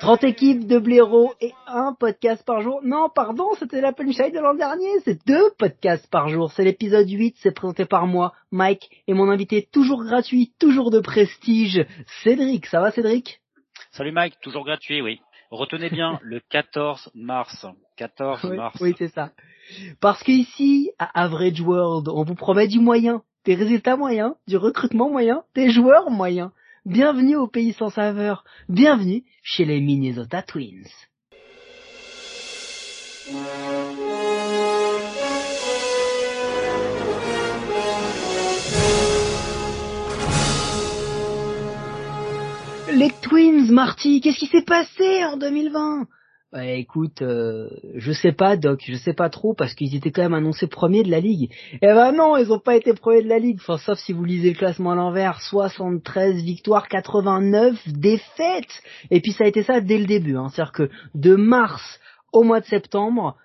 30 équipes de blaireaux et un podcast par jour. Non, pardon, c'était la punchline de l'an dernier. C'est deux podcasts par jour. C'est l'épisode 8, c'est présenté par moi, Mike, et mon invité toujours gratuit, toujours de prestige, Cédric. Ça va Cédric? Salut Mike, toujours gratuit, oui. Retenez bien le 14 mars. 14 Oui, mars. oui, c'est ça. Parce que ici, à Average World, on vous promet du moyen, des résultats moyens, du recrutement moyen, des joueurs moyens. Bienvenue au pays sans saveur. Bienvenue chez les Minnesota Twins. Les Twins, Marty, qu'est-ce qui s'est passé en 2020 bah écoute, euh, je sais pas Doc, je sais pas trop parce qu'ils étaient quand même annoncés premiers de la ligue. Eh ben non, ils ont pas été premiers de la ligue, enfin sauf si vous lisez le classement à l'envers, 73 victoires, 89 défaites. Et puis ça a été ça dès le début, hein. c'est-à-dire que de mars au mois de septembre,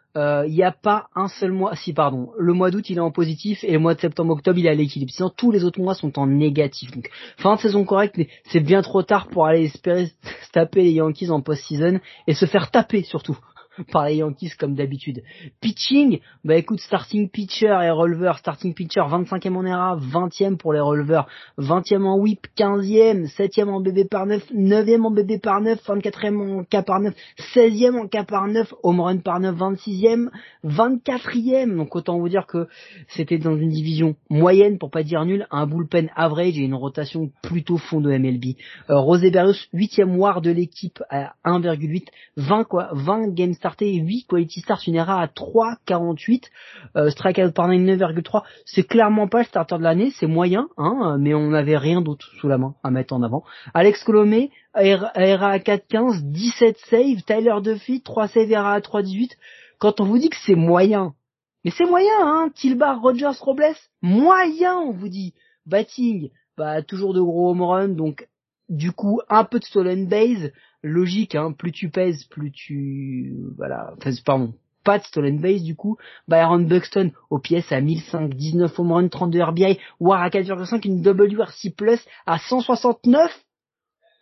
il n'y a pas un seul mois, si pardon, le mois d'août il est en positif et le mois de septembre-octobre il est à l'équilibre. Sinon tous les autres mois sont en négatif. Donc fin de saison correcte, mais c'est bien trop tard pour aller espérer se taper les Yankees en post-season et se faire taper surtout par les Yankees comme d'habitude. Pitching, bah écoute, starting pitcher et releveur, starting pitcher 25e en ERA, 20e pour les releveurs, 20e en whip, 15e, 7e en BB par 9, 9e en BB par 9, 24e en K par 9, 16e en K par 9, home run par 9, 26e, 24e. Donc autant vous dire que c'était dans une division moyenne pour pas dire nulle, un bullpen average et une rotation plutôt fond de MLB. Euh, Rosé Berrios, 8e war de l'équipe à 1,8, 20 quoi, 20 game startés, 8 quality starts, une ERA à 3,48, euh, strikeout par 9, 9,3. C'est clairement pas le starter de l'année, c'est moyen, hein, mais on n'avait rien d'autre sous la main à mettre en avant. Alex Colomé, ERA à 4,15, 17 saves, Tyler Duffy, 3 saves, ERA à 3,18. Quand on vous dit que c'est moyen, mais c'est moyen, hein, Tilbar, Rogers, Robles, moyen, on vous dit. Batting, bah toujours de gros home run, donc du coup un peu de stolen base, logique, hein, plus tu pèses, plus tu voilà, enfin, pardon, pas de stolen base du coup. Byron Buxton au pièce à 1005, 19 home run, 32 RBI, War à 4,5, une WRC plus à 169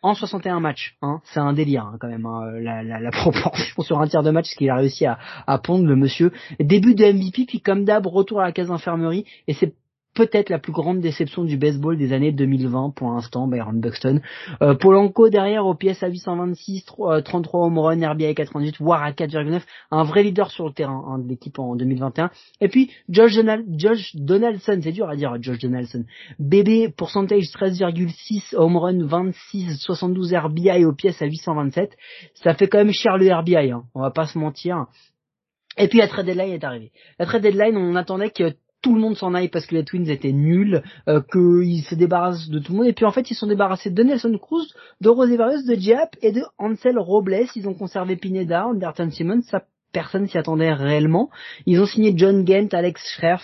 en 61 matchs. Hein. C'est un délire hein, quand même, hein, la, la, la proportion sur un tiers de match, ce qu'il a réussi à, à pondre le monsieur. Début de MVP, puis comme d'hab, retour à la case infirmerie, et c'est peut-être la plus grande déception du baseball des années 2020 pour l'instant, Byron Buxton. Euh, Polanco derrière au PS à 826, 3, 33 home run, RBI 98, War à 4,9, un vrai leader sur le terrain hein, de l'équipe en 2021. Et puis Josh, Donald, Josh Donaldson, c'est dur à dire Josh Donaldson. BB pourcentage 13,6, home run 26, 72 RBI au pièce à 827. Ça fait quand même cher le RBI, hein, on va pas se mentir. Et puis la trade deadline est arrivée. La trade deadline, on attendait que tout le monde s'en aille parce que les Twins étaient nuls, euh, qu'ils se débarrassent de tout le monde. Et puis en fait, ils sont débarrassés de Nelson Cruz, de Rosé de Giap et de Ansel Robles. Ils ont conservé Pineda, Anderton Simmons. Ça, personne s'y attendait réellement. Ils ont signé John Gent, Alex Scherf,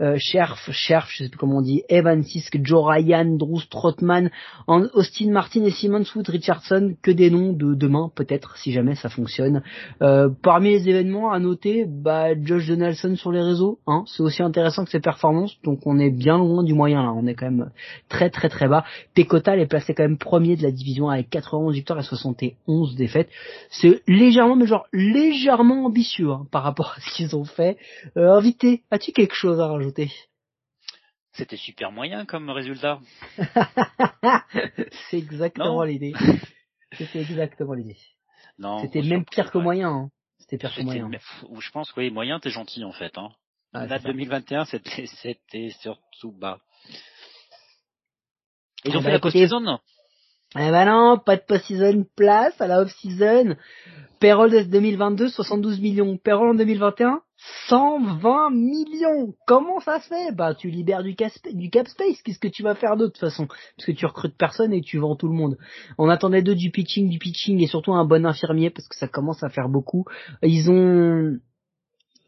euh, Scherf, Scherf, je sais plus comment on dit, Evan Sisk, Joe Ryan, Drew Trotman, Austin Martin et Simon Wood Richardson, que des noms de demain peut-être si jamais ça fonctionne. Euh, parmi les événements à noter, bah Josh Donaldson sur les réseaux, hein, c'est aussi intéressant que ses performances, donc on est bien loin du moyen là, on est quand même très très très bas. Pecota est placé quand même premier de la division avec 91 victoires et 71 défaites. C'est légèrement, mais genre légèrement ambitieux hein, par rapport à ce qu'ils ont fait. Euh, invité, as-tu quelque chose à rajouter? C'était super moyen comme résultat. C'est exactement Non. l'idée. C'était exactement l'idée. Non. C'était même pire que ouais. moyen. hein. C'était pire que moyen. ou je pense que oui, moyen, t'es gentil en fait. Hein. Ah, ça. 2021, c'était c'était surtout bas. Ils Ah ont bah, fait la écoutez, post-saison Eh ben non, pas de post-season place à la off-season. Payroll de 2022, 72 millions. Payroll en 2021, 120 millions. Comment ça se fait? Bah tu libères du, cap space. Qu'est-ce que tu vas faire d'autre de toute façon? Parce que tu recrutes personne et tu vends tout le monde. On attendait d'eux du pitching, du pitching et surtout un bon infirmier parce que ça commence à faire beaucoup. Ils ont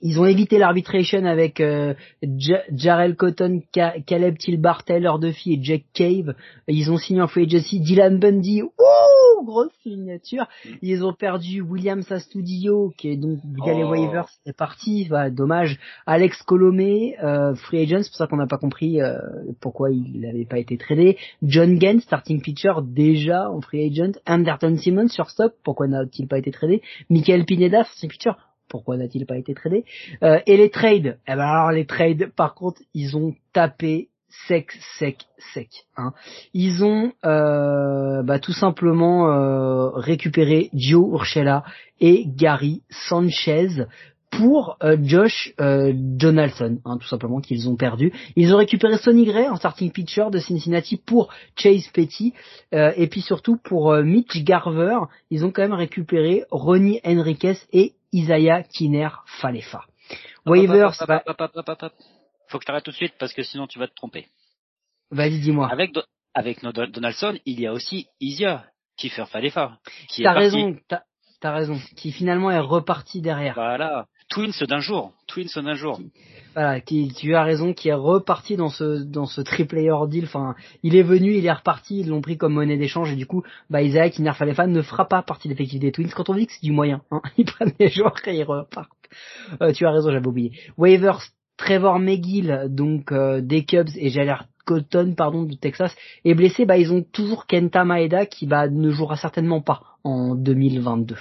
ils ont évité l'arbitration avec euh, Ja- Jarrell Cotton, Ca- Caleb Tilbar, Taylor Duffy et Jack Cave. Ils ont signé en free agency Dylan Bundy. Ouh, grosse signature. Ils ont perdu William Sastudio, qui est donc via les Oh. waivers, c'est parti. Bah, dommage. Alex Colomé, euh, free agent, c'est pour ça qu'on n'a pas compris euh, pourquoi il n'avait pas été tradé. John Gant, starting pitcher, déjà en free agent. Anderton Simmons, shortstop, pourquoi n'a-t-il pas été tradé? Michael Pineda, starting pitcher, pourquoi n'a-t-il pas été tradé Euh, Et les trades Eh ben alors les trades, par contre, ils ont tapé sec, sec, sec. Hein. Ils ont euh, bah, tout simplement euh, récupéré Joe Urshela et Gary Sanchez pour euh, Josh euh, Donaldson, hein, tout simplement qu'ils ont perdu. Ils ont récupéré Sonny Gray en starting pitcher de Cincinnati pour Chase Petty euh, et puis surtout pour euh, Mitch Garver, ils ont quand même récupéré Ronnie Henriquez et Isaiah Kiner Falefa. Waivers. Faut que tu arrêtes tout de suite parce que sinon tu vas te tromper. vas-y dis-moi. Avec, Do- avec no- Donaldson, il y a aussi Isia, Kiefer Falefa, qui est T'as raison, t'as raison. Qui finalement est reparti derrière. Voilà. Twins d'un jour. Twins d'un jour. Voilà, tu as raison, qui est reparti dans ce dans ce triple deal. Enfin, il est venu, il est reparti, ils l'ont pris comme monnaie d'échange et du coup, bah Isaac Iner Falefa ne fera pas partie de l'effectif des Twins. Quand on dit que c'est du moyen, hein, ils prennent les joueurs et ils repartent. Euh, tu as raison, j'avais oublié. Waivers, Trevor McGill, donc euh, des Cubs et Jaler Cotton, pardon, du Texas, est blessé. Bah ils ont toujours Kenta Maeda qui bah ne jouera certainement pas en 2022.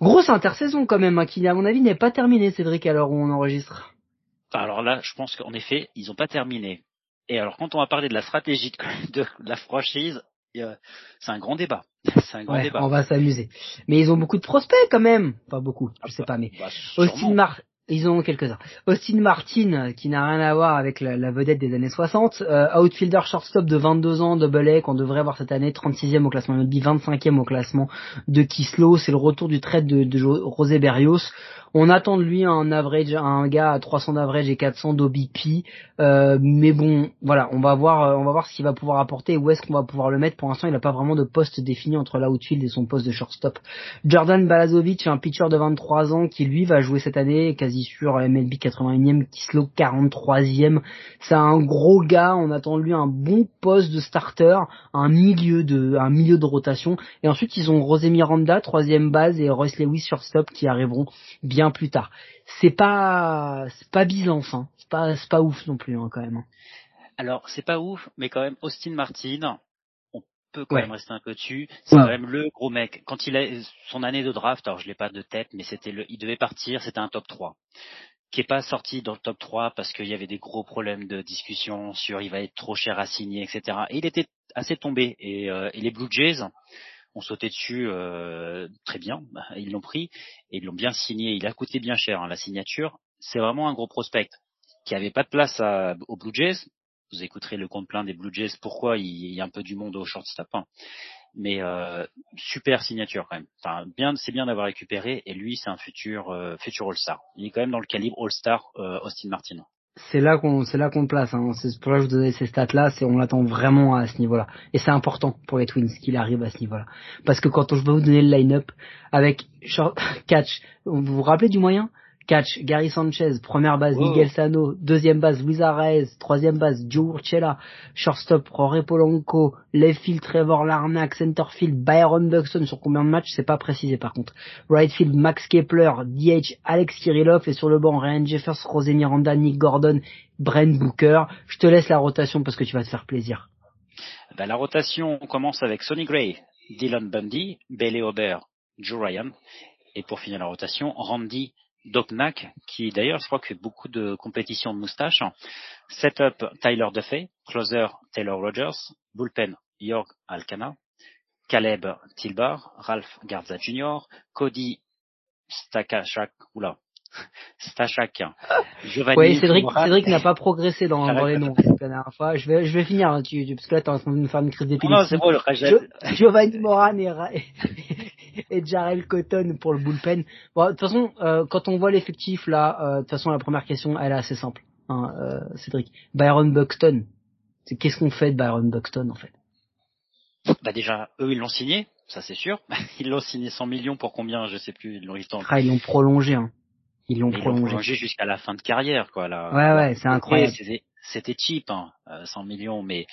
Grosse intersaison quand même, hein, qui à mon avis n'est pas terminée, Cédric, à l'heure où on enregistre. Alors là, je pense qu'en effet, ils n'ont pas terminé. Et alors, quand on va parler de la stratégie de, de la franchise, c'est un grand débat. C'est un grand Ouais, débat. on va s'amuser. Mais ils ont beaucoup de prospects quand même. Pas beaucoup, je sais pas, mais Bah, Austin. Mar ils ont quelques-uns. Austin Martin, euh, qui n'a rien à voir avec la, vedette des années 60, euh, outfielder shortstop de 22 ans, double A, qu'on devrait avoir cette année, 36e au classement MLB, 25e au classement de Kislo. C'est le retour du trade de, de Jo- José Berrios. On attend de lui un average, un gars à 300 d'average et 400 d'OBP. Euh, mais bon, voilà, on va voir, euh, on va voir ce qu'il va pouvoir apporter où est-ce qu'on va pouvoir le mettre. Pour l'instant, il n'a pas vraiment de poste défini entre l'outfield et son poste de shortstop. Jordan Balazovic, un pitcher de 23 ans qui lui va jouer cette année, quasi sûr MLB 81e, Kislo 43e. C'est un gros gars, on attend de lui un bon poste de starter, un milieu de, un milieu de rotation. Et ensuite ils ont Rosé Miranda, troisième base, et Royce Lewis shortstop qui arriveront bien plus tard. C'est pas, c'est pas hein. C'est pas, c'est pas ouf non plus hein, quand même. hein. Alors, c'est pas ouf, mais quand même, Austin Martin, peut quand Ouais. même rester un peu dessus. C'est Ouais. quand même le gros mec. Quand il a son année de draft, alors je l'ai pas de tête, mais c'était le, il devait partir, c'était un top 3 qui est pas sorti dans le top 3 parce qu'il y avait des gros problèmes de discussion sur il va être trop cher à signer, etc. Et il était assez tombé. Et, euh, et les Blue Jays ont sauté dessus euh, très bien. Ils l'ont pris et ils l'ont bien signé. Il a coûté bien cher hein, la signature. C'est vraiment un gros prospect qui avait pas de place à, aux Blue Jays. Vous écouterez le compte plein des Blue Jays. Pourquoi il y a un peu du monde au shortstop. hein. Mais euh, super signature quand même. Enfin, bien, c'est bien d'avoir récupéré. Et lui, c'est un futur euh, futur All-Star. Il est quand même dans le calibre All-Star euh, Austin Martin. C'est là qu'on, c'est là qu'on le place. Hein. C'est pour ça que je vous donnais ces stats-là. C'est on l'attend vraiment à ce niveau-là. Et c'est important pour les Twins qu'il arrive à ce niveau-là. Parce que quand je vais vous donner le line-up avec short, catch, vous vous rappelez du moyen? Catch, Gary Sanchez, première base. Miguel Sano, deuxième base, Luis Arraez, troisième base, Joe Urchela, shortstop, Roré Polanco, left field, Trevor Larnack, centerfield, Byron Buxton, sur combien de matchs, c'est pas précisé par contre. Right field, Max Kepler, DH, Alex Kirillov, et sur le banc, Ryan Jeffers, Rosé Miranda, Nick Gordon, Brent Booker. Je te laisse la rotation parce que tu vas te faire plaisir. Ben, la rotation commence avec Sonny Gray, Dylan Bundy, Bailey Ober, Joe Ryan. Et pour finir la rotation, Randy Doknak, qui d'ailleurs, je crois que fait beaucoup de compétitions de moustache. Setup, Tyler Duffy. Closer, Taylor Rogers. Bullpen, York Alcana. Caleb Tilbar. Ralph Garza Jr. Cody Stakashak. Oula. Stachak. Giovanni Oui, Cédric. Cédric n'a pas progressé dans, dans les noms la dernière fois. Je vais, je vais finir, hein, tu, tu- parce que là, t'es en train de nous faire une crise Non, non, d'épilepsie. c'est bon, le Giovanni Moran et, et Jarel Cotton pour le bullpen. Bon, de toute façon, euh, quand on voit l'effectif là, euh, de toute façon, la première question, elle est assez simple, hein, euh, Cédric. Byron Buxton, c'est qu'est-ce qu'on fait de Byron Buxton en fait? Bah déjà, eux, ils l'ont signé, ça c'est sûr. Ils l'ont signé 100 millions pour combien, je sais plus, ils l'ont ah, Ils l'ont prolongé. Hein. Ils l'ont prolongé. prolongé jusqu'à la fin de carrière, quoi. Là. Ouais, ouais, c'est incroyable. C'était- cheap, hein, euh, 100 millions, mais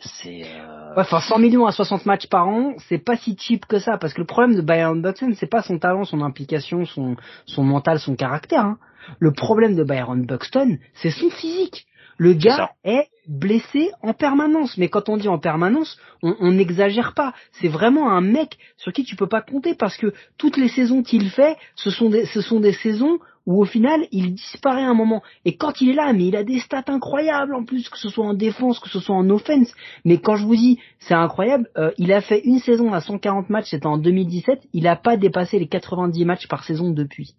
c'est. euh, enfin 100 millions à 60 matchs par an, c'est pas si cheap que ça, parce que le problème de Byron Buxton, c'est pas son talent, son implication, son, son mental, son caractère. hein. Le problème de Byron Buxton, c'est son physique. Le gars est blessé en permanence, mais quand on dit en permanence, on n'exagère pas. C'est vraiment un mec sur qui tu peux pas compter parce que toutes les saisons qu'il fait, ce sont des, ce sont des saisons où au final il disparaît un moment. Et quand il est là, mais il a des stats incroyables en plus, que ce soit en défense, que ce soit en offense. Mais quand je vous dis, c'est incroyable, euh, il a fait une saison à 140 matchs, c'était en 2017, il a pas dépassé les 90 matchs par saison depuis.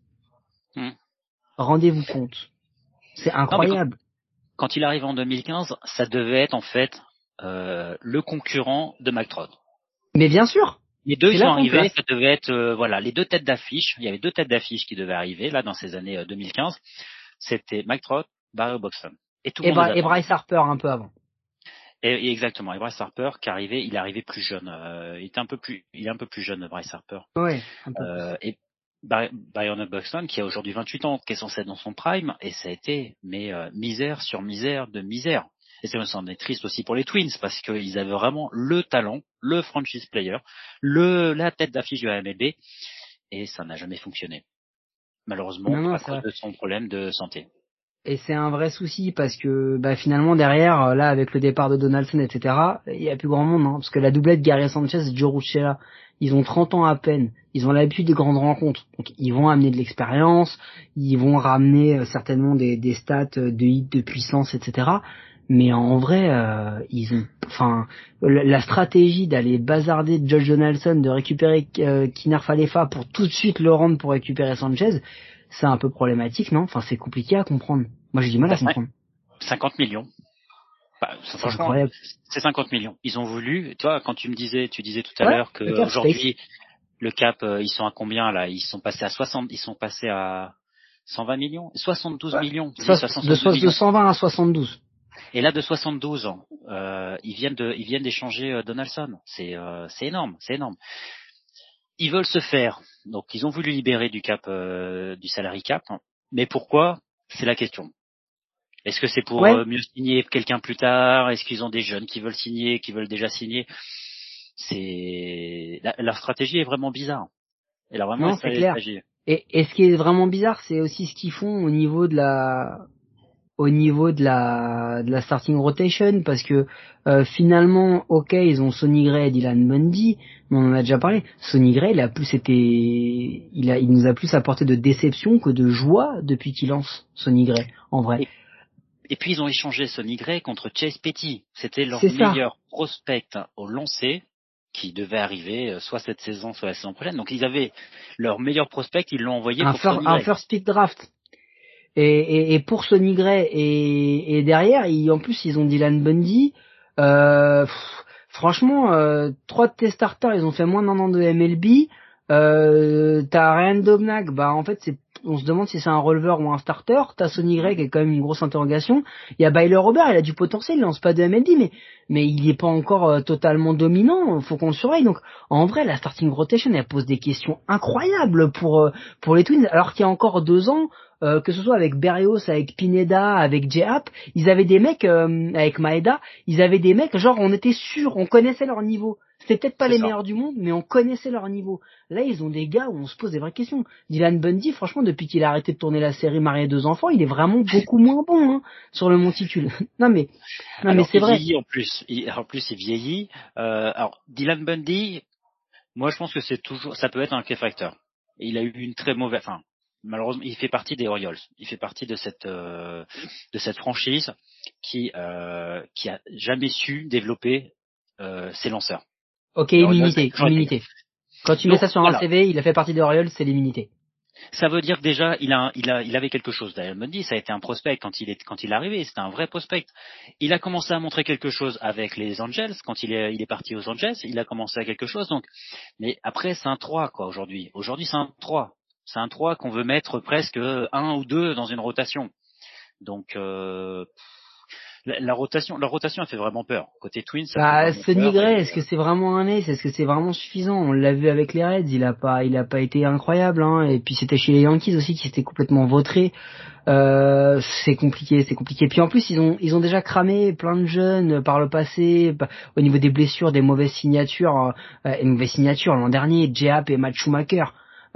Hmm. Rendez-vous compte. C'est incroyable. Quand il arrive en 2015, ça devait être en fait euh, le concurrent de McTrod. Mais bien sûr, Les deux ils sont arrivés, ça devait être euh, voilà les deux têtes d'affiche. Il y avait deux têtes d'affiche qui devaient arriver là dans ces années euh, 2015. C'était McTrod, Barry Boxton. Et tout le et, monde Bra- et. Bryce Harper un peu avant. Et, et exactement. Et Bryce Harper qui arrivait, il est arrivé plus jeune. euh, il était un peu plus, il est un peu plus jeune Bryce Harper. Ouais. un peu. Euh, et By- Byron Buxton qui a aujourd'hui 28 ans, qui est censé être dans son prime, et ça a été mais euh, misère sur misère de misère. Et ça me semble triste aussi pour les Twins parce qu'ils avaient vraiment le talent, le franchise player, le la tête d'affiche de la MLB, et ça n'a jamais fonctionné. Malheureusement, Non, non, à c'est cause de son problème de santé. Et c'est un vrai souci parce que bah, finalement derrière, là avec le départ de Donaldson, etc., il y a plus grand monde, hein, parce que la doublette Gary Sanchez et Joe ils ont 30 ans à peine, ils ont l'habitude des grandes rencontres, donc ils vont amener de l'expérience, ils vont ramener euh, certainement des, des stats euh, de hit, de puissance, etc. Mais en vrai, euh, ils ont, enfin, la, la stratégie d'aller bazarder Josh Donaldson, de récupérer euh, Kinar Falefa pour tout de suite le rendre pour récupérer Sanchez, c'est un peu problématique, non? Enfin, c'est compliqué à comprendre. Moi, j'ai du mal à Bah, comprendre. 50 millions. Bah, C'est franchement, incroyable. c'est 50 millions. Ils ont voulu, toi, quand tu me disais, tu disais tout à Ouais, l'heure que le cap aujourd'hui, le cap, euh, ils sont à combien là? Ils sont passés à 60, ils sont passés à 120 millions, 72 Ouais. millions. De, 72 soix- de millions. 120 à 72. Et là, de 72 ans, euh, ils viennent de, ils viennent d'échanger euh, Donaldson. C'est, euh, c'est énorme, c'est énorme. Ils veulent se faire, donc ils ont voulu libérer du cap, euh, du salary cap. Mais pourquoi? C'est la question. Est-ce que c'est pour Ouais. euh, mieux signer quelqu'un plus tard? Est-ce qu'ils ont des jeunes qui veulent signer, qui veulent déjà signer? C'est la, leur stratégie est vraiment bizarre. Elle a vraiment Non, c'est clair. Et, et ce qui est vraiment bizarre, c'est aussi ce qu'ils font au niveau de la, au niveau de la, de la starting rotation, parce que euh, finalement, ok, ils ont Sonny Gray et Dylan Bundy, mais on en a déjà parlé. Sonny Gray, il a plus été, il a, il nous a plus apporté de déception que de joie depuis qu'il lance Sonny Gray, en vrai. Et puis ils ont échangé Sonny Gray contre Chase Petty. C'était leur ça. meilleur prospect au lancer qui devait arriver euh, soit cette saison, soit la saison prochaine. Donc ils avaient leur meilleur prospect, ils l'ont envoyé un, pour fir- Sonny un first pick draft. Et, et, et pour Sonny Gray et, et derrière, ils, en plus ils ont Dylan Bundy. Euh, pff, franchement, euh, trois de tes starters, ils ont fait moins d'un an de MLB. Euh, t'as Ryan Dobnak, bah en fait c'est on se demande si c'est un releveur ou un starter. T'as Sonny Gray qui est quand même une grosse interrogation. Il y a Byler Robert, il a du potentiel, il lance pas de MLB, mais mais il est pas encore euh, totalement dominant. Faut qu'on le surveille. Donc en vrai, la starting rotation, elle pose des questions incroyables pour euh, pour les Twins, alors qu'il y a encore deux ans, euh, que ce soit avec Berrios, avec Pineda, avec J-Hap, ils avaient des mecs, euh, avec Maeda, ils avaient des mecs, genre on était sûr, on connaissait leur niveau. C'était peut-être pas C'est les ça. meilleurs du monde, mais on connaissait leur niveau. Là, ils ont des gars où on se pose des vraies questions. Dylan Bundy, franchement, depuis qu'il a arrêté de tourner la série Marié deux enfants, il est vraiment beaucoup moins bon hein, sur le monticule. non mais, non mais Alors, c'est il vrai. vieillit en plus. Il- en plus, il vieillit. Euh, alors, Dylan Bundy, moi, je pense que c'est toujours, ça peut être un K-factor. Il a eu une très mauvaise, enfin, malheureusement, il fait partie des Orioles. Il fait partie de cette, euh, de cette franchise qui, euh, qui a jamais su développer euh, ses lanceurs. Ok, immunité, immunité. Quand tu mets Donc, ça sur voilà. un CV, il a fait partie des Orioles, c'est l'immunité. Ça veut dire que déjà, il a, il a, il avait quelque chose. Dylan Bundy, ça a été un prospect quand il est, quand il est arrivé. C'était un vrai prospect. Il a commencé à montrer quelque chose avec les Angels quand il est, il est parti aux Angels. Il a commencé à quelque chose. Donc, mais après, c'est un 3 quoi aujourd'hui. Aujourd'hui, c'est un 3. C'est un 3 qu'on veut mettre presque un ou deux dans une rotation. Donc, euh, La, la rotation, la rotation a fait vraiment peur. Côté Twins, ça Bah, Sonny Gray, est-ce que c'est vraiment un ace? Est-ce que c'est vraiment suffisant? On l'a vu avec les Reds, il a pas, il a pas été incroyable, hein. Et puis c'était chez les Yankees aussi qui s'était complètement vautré. Euh, c'est compliqué, c'est compliqué. Puis en plus, ils ont, ils ont déjà cramé plein de jeunes par le passé, bah, au niveau des blessures, des mauvaises signatures, euh, et mauvaises signatures l'an dernier, Jap et Matt Schumacher.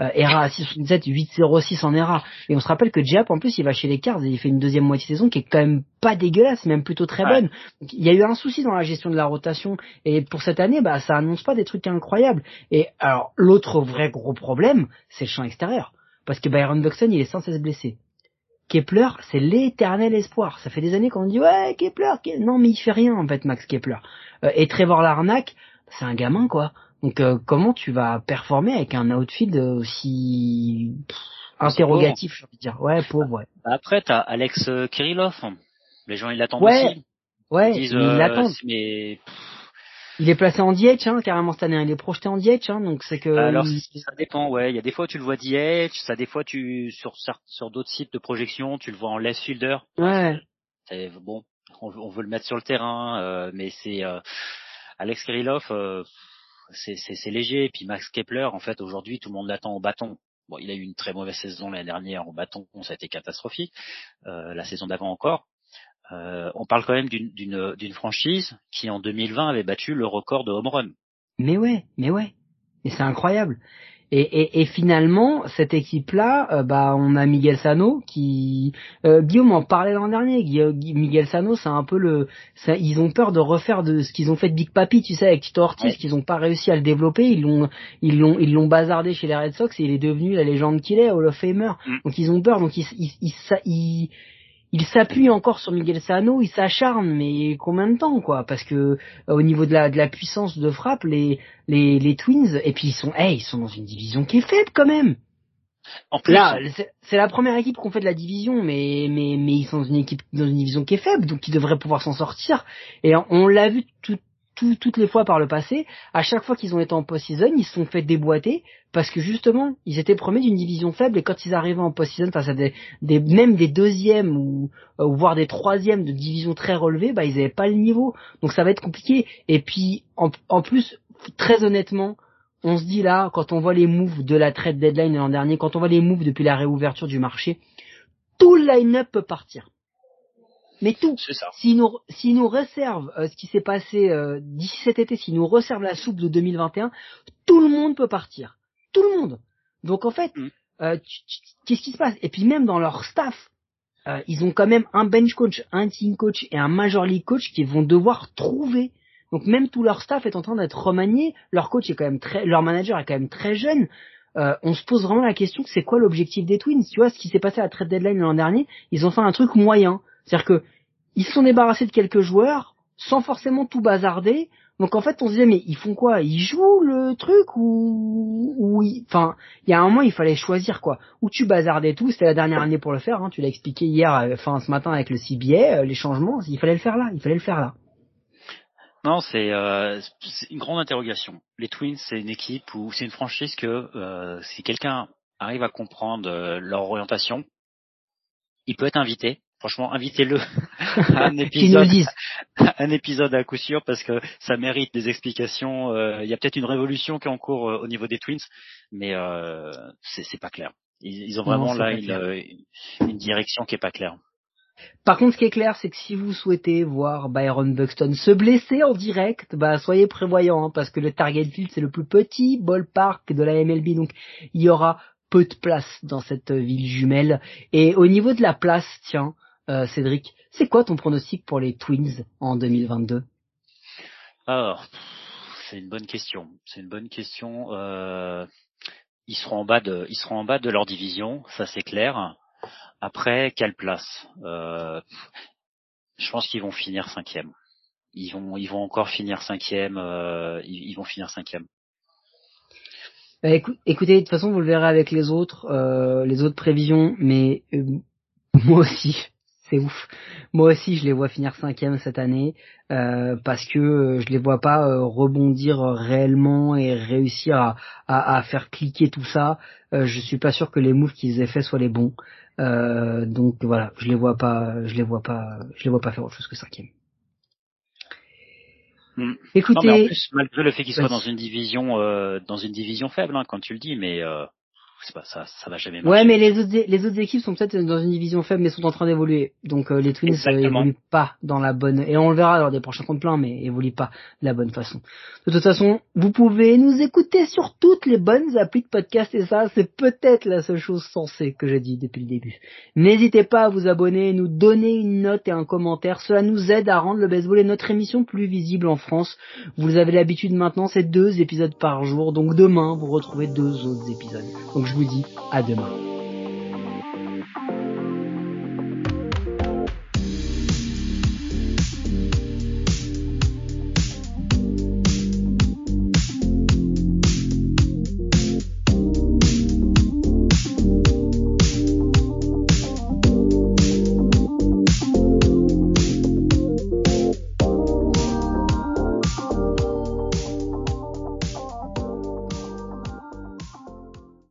Euh, ERA à 6,67, 8,06 en ERA. Et on se rappelle que Jap, en plus, il va chez les Cards et il fait une deuxième moitié de saison qui est quand même pas dégueulasse, même plutôt très bonne. Donc, il y a eu un souci dans la gestion de la rotation. Et pour cette année, bah, ça annonce pas des trucs incroyables. Et alors, l'autre vrai gros problème, c'est le champ extérieur. Parce que Byron Buxton, il est sans cesse blessé. Kepler, c'est l'éternel espoir. Ça fait des années qu'on dit ouais Kepler, Ke- non mais il fait rien en fait Max Kepler. Euh, et Trevor Larnac, c'est un gamin quoi. Donc euh, comment tu vas performer avec un outfield aussi pff, interrogatif, envie de dire? Ouais, pauvre, ouais. Après, t'as Alex euh, Kirillov. Les gens, ils l'attendent Ouais, aussi. Ouais, Ils disent, euh, l'attend. mais Il est placé en DH, hein, carrément cette année. Il est projeté en DH, hein, donc c'est que. alors il- ça dépend. Ouais, il y a des fois tu le vois DH, ça des fois tu sur d'autres sites de projection, tu le vois en left fielder. Ouais. C'est bon, on, veut- on veut le mettre sur le terrain, euh, mais c'est euh, Alex Kirillov, euh, c'est léger. Et puis Max Kepler, en fait, aujourd'hui, tout le monde l'attend au bâton. Bon, il a eu une très mauvaise saison l'année dernière au bâton, ça a été catastrophique. Euh, la saison d'avant encore. Euh, on parle quand même d'une franchise qui en 2020 avait battu le record de home run. Mais ouais, mais ouais. Et c'est incroyable. Et, et, et finalement, cette équipe-là, euh, bah, on a Miguel Sano qui, euh, Guillaume en parlait l'an dernier. Gui- Miguel Sano, c'est un peu le, ça- ils ont peur de refaire de ce qu'ils ont fait de Big Papi, tu sais, avec Tito Ortiz, Ouais. qu'ils ont pas réussi à le développer. Ils l'ont, ils l'ont, ils l'ont bazardé chez les Red Sox et il est devenu la légende qu'il est, Hall of Famer. Mm. Donc ils ont peur, donc ils, ils, ils, s'a- ils- ils s'appuient encore sur Miguel Sano, ils s'acharnent, mais combien de temps, quoi? Parce que euh, au niveau de la, de la puissance de frappe, les, les, les Twins, et puis ils sont, hey, ils sont dans une division qui est faible quand même. En plus, Là, c'est la première équipe qu'on fait de la division, mais mais mais ils sont dans une équipe dans une division qui est faible, donc ils devraient pouvoir s'en sortir. Et on l'a vu tout, tout- toutes les fois par le passé. À chaque fois qu'ils ont été en post-season, ils se sont fait déboîter parce que justement, ils étaient premiers d'une division faible et quand ils arrivaient en post-season des, des même des deuxièmes ou, euh, voire des troisièmes de division très relevées, bah ils avaient pas le niveau. Donc ça va être compliqué. Et puis en, en plus, très honnêtement, on se dit là, quand on voit les moves de la trade deadline l'an dernier, quand on voit les moves depuis la réouverture du marché, tout le line-up peut partir. Mais tout. c'est ça. S'ils nous, s'ils nous réservent euh, ce qui s'est passé euh, d'ici cet été, s'ils nous réservent la soupe de 2021, tout le monde peut partir. Tout le monde. Donc en fait, Mm. euh, tu- tu- qu'est-ce qui se passe? Et puis même dans leur staff, euh, ils ont quand même un bench coach, un team coach et un major league coach qui vont devoir trouver. Donc même tout leur staff est en train d'être remanié. Leur coach est quand même très, leur manager est quand même très jeune. Euh, on se pose vraiment la question, c'est quoi l'objectif des Twins? Tu vois, ce qui s'est passé à la trade deadline l'an dernier, ils ont fait un truc moyen. C'est-à-dire que ils se sont débarrassés de quelques joueurs sans forcément tout bazarder. Donc en fait, on se disait mais ils font quoi? Ils jouent le truc ou ou enfin, il y a un moment il fallait choisir quoi. Ou tu bazardais tout, c'était la dernière année pour le faire. Hein, tu l'as expliqué hier, euh, enfin ce matin avec le CBA, euh, les changements, il fallait le faire là, il fallait le faire là. Non, c'est euh, une grande interrogation. Les Twins, c'est une équipe ou c'est une franchise que euh, si quelqu'un arrive à comprendre euh, leur orientation, il peut être invité. Franchement, invitez-le à un épisode, un épisode à coup sûr parce que ça mérite des explications. Euh, Il y a peut-être une révolution qui est en cours euh, au niveau des Twins, mais euh, c'est pas clair. Ils, ils ont vraiment là une, euh, une direction qui est pas claire. Par contre, ce qui est clair, c'est que si vous souhaitez voir Byron Buxton se blesser en direct, bah soyez prévoyants, hein, parce que le Target Field c'est le plus petit ballpark de la MLB, donc il y aura peu de place dans cette ville jumelle. Et au niveau de la place, tiens, euh, Cédric, c'est quoi ton pronostic pour les Twins en 2022 Alors, c'est une bonne question. C'est une bonne question. Euh, ils seront en bas de, ils seront en bas de leur division, ça c'est clair. Après, quelle place? Euh, Je pense qu'ils vont finir cinquième. Ils vont, ils vont encore finir cinquième. Euh, ils, ils vont finir cinquième. Bah, écou- écoutez, de toute façon, vous le verrez avec les autres, euh, les autres prévisions, mais euh, moi aussi, c'est ouf. Moi aussi, je les vois finir cinquième cette année euh, parce que euh, je les vois pas euh, rebondir réellement et réussir à, à, à, faire cliquer tout ça. Euh, je suis pas sûr que les moves qu'ils aient fait soient les bons. donc voilà, je les vois pas, je les vois pas, je les vois pas faire autre chose que cinquième. Hmm. Écoutez, non, mais en plus, malgré le fait qu'ils soient dans une division, dans une division faible, hein, quand tu le dis, mais pas, ça, ça va jamais marcher. Ouais, mais les autres, les autres équipes sont peut-être dans une division faible, mais sont en train d'évoluer. Donc euh, les Twins euh, évoluent pas dans la bonne, et on le verra lors des prochains comptes pleins, mais évoluent pas de la bonne façon. De toute façon, vous pouvez nous écouter sur toutes les bonnes applis de podcast, et ça, c'est peut-être la seule chose sensée que j'ai dit depuis le début. N'hésitez pas à vous abonner, nous donner une note et un commentaire. Cela nous aide à rendre le baseball et notre émission plus visible en France. Vous avez l'habitude maintenant, c'est deux épisodes par jour. Donc demain, vous retrouvez deux autres épisodes. Donc je vous dis à demain.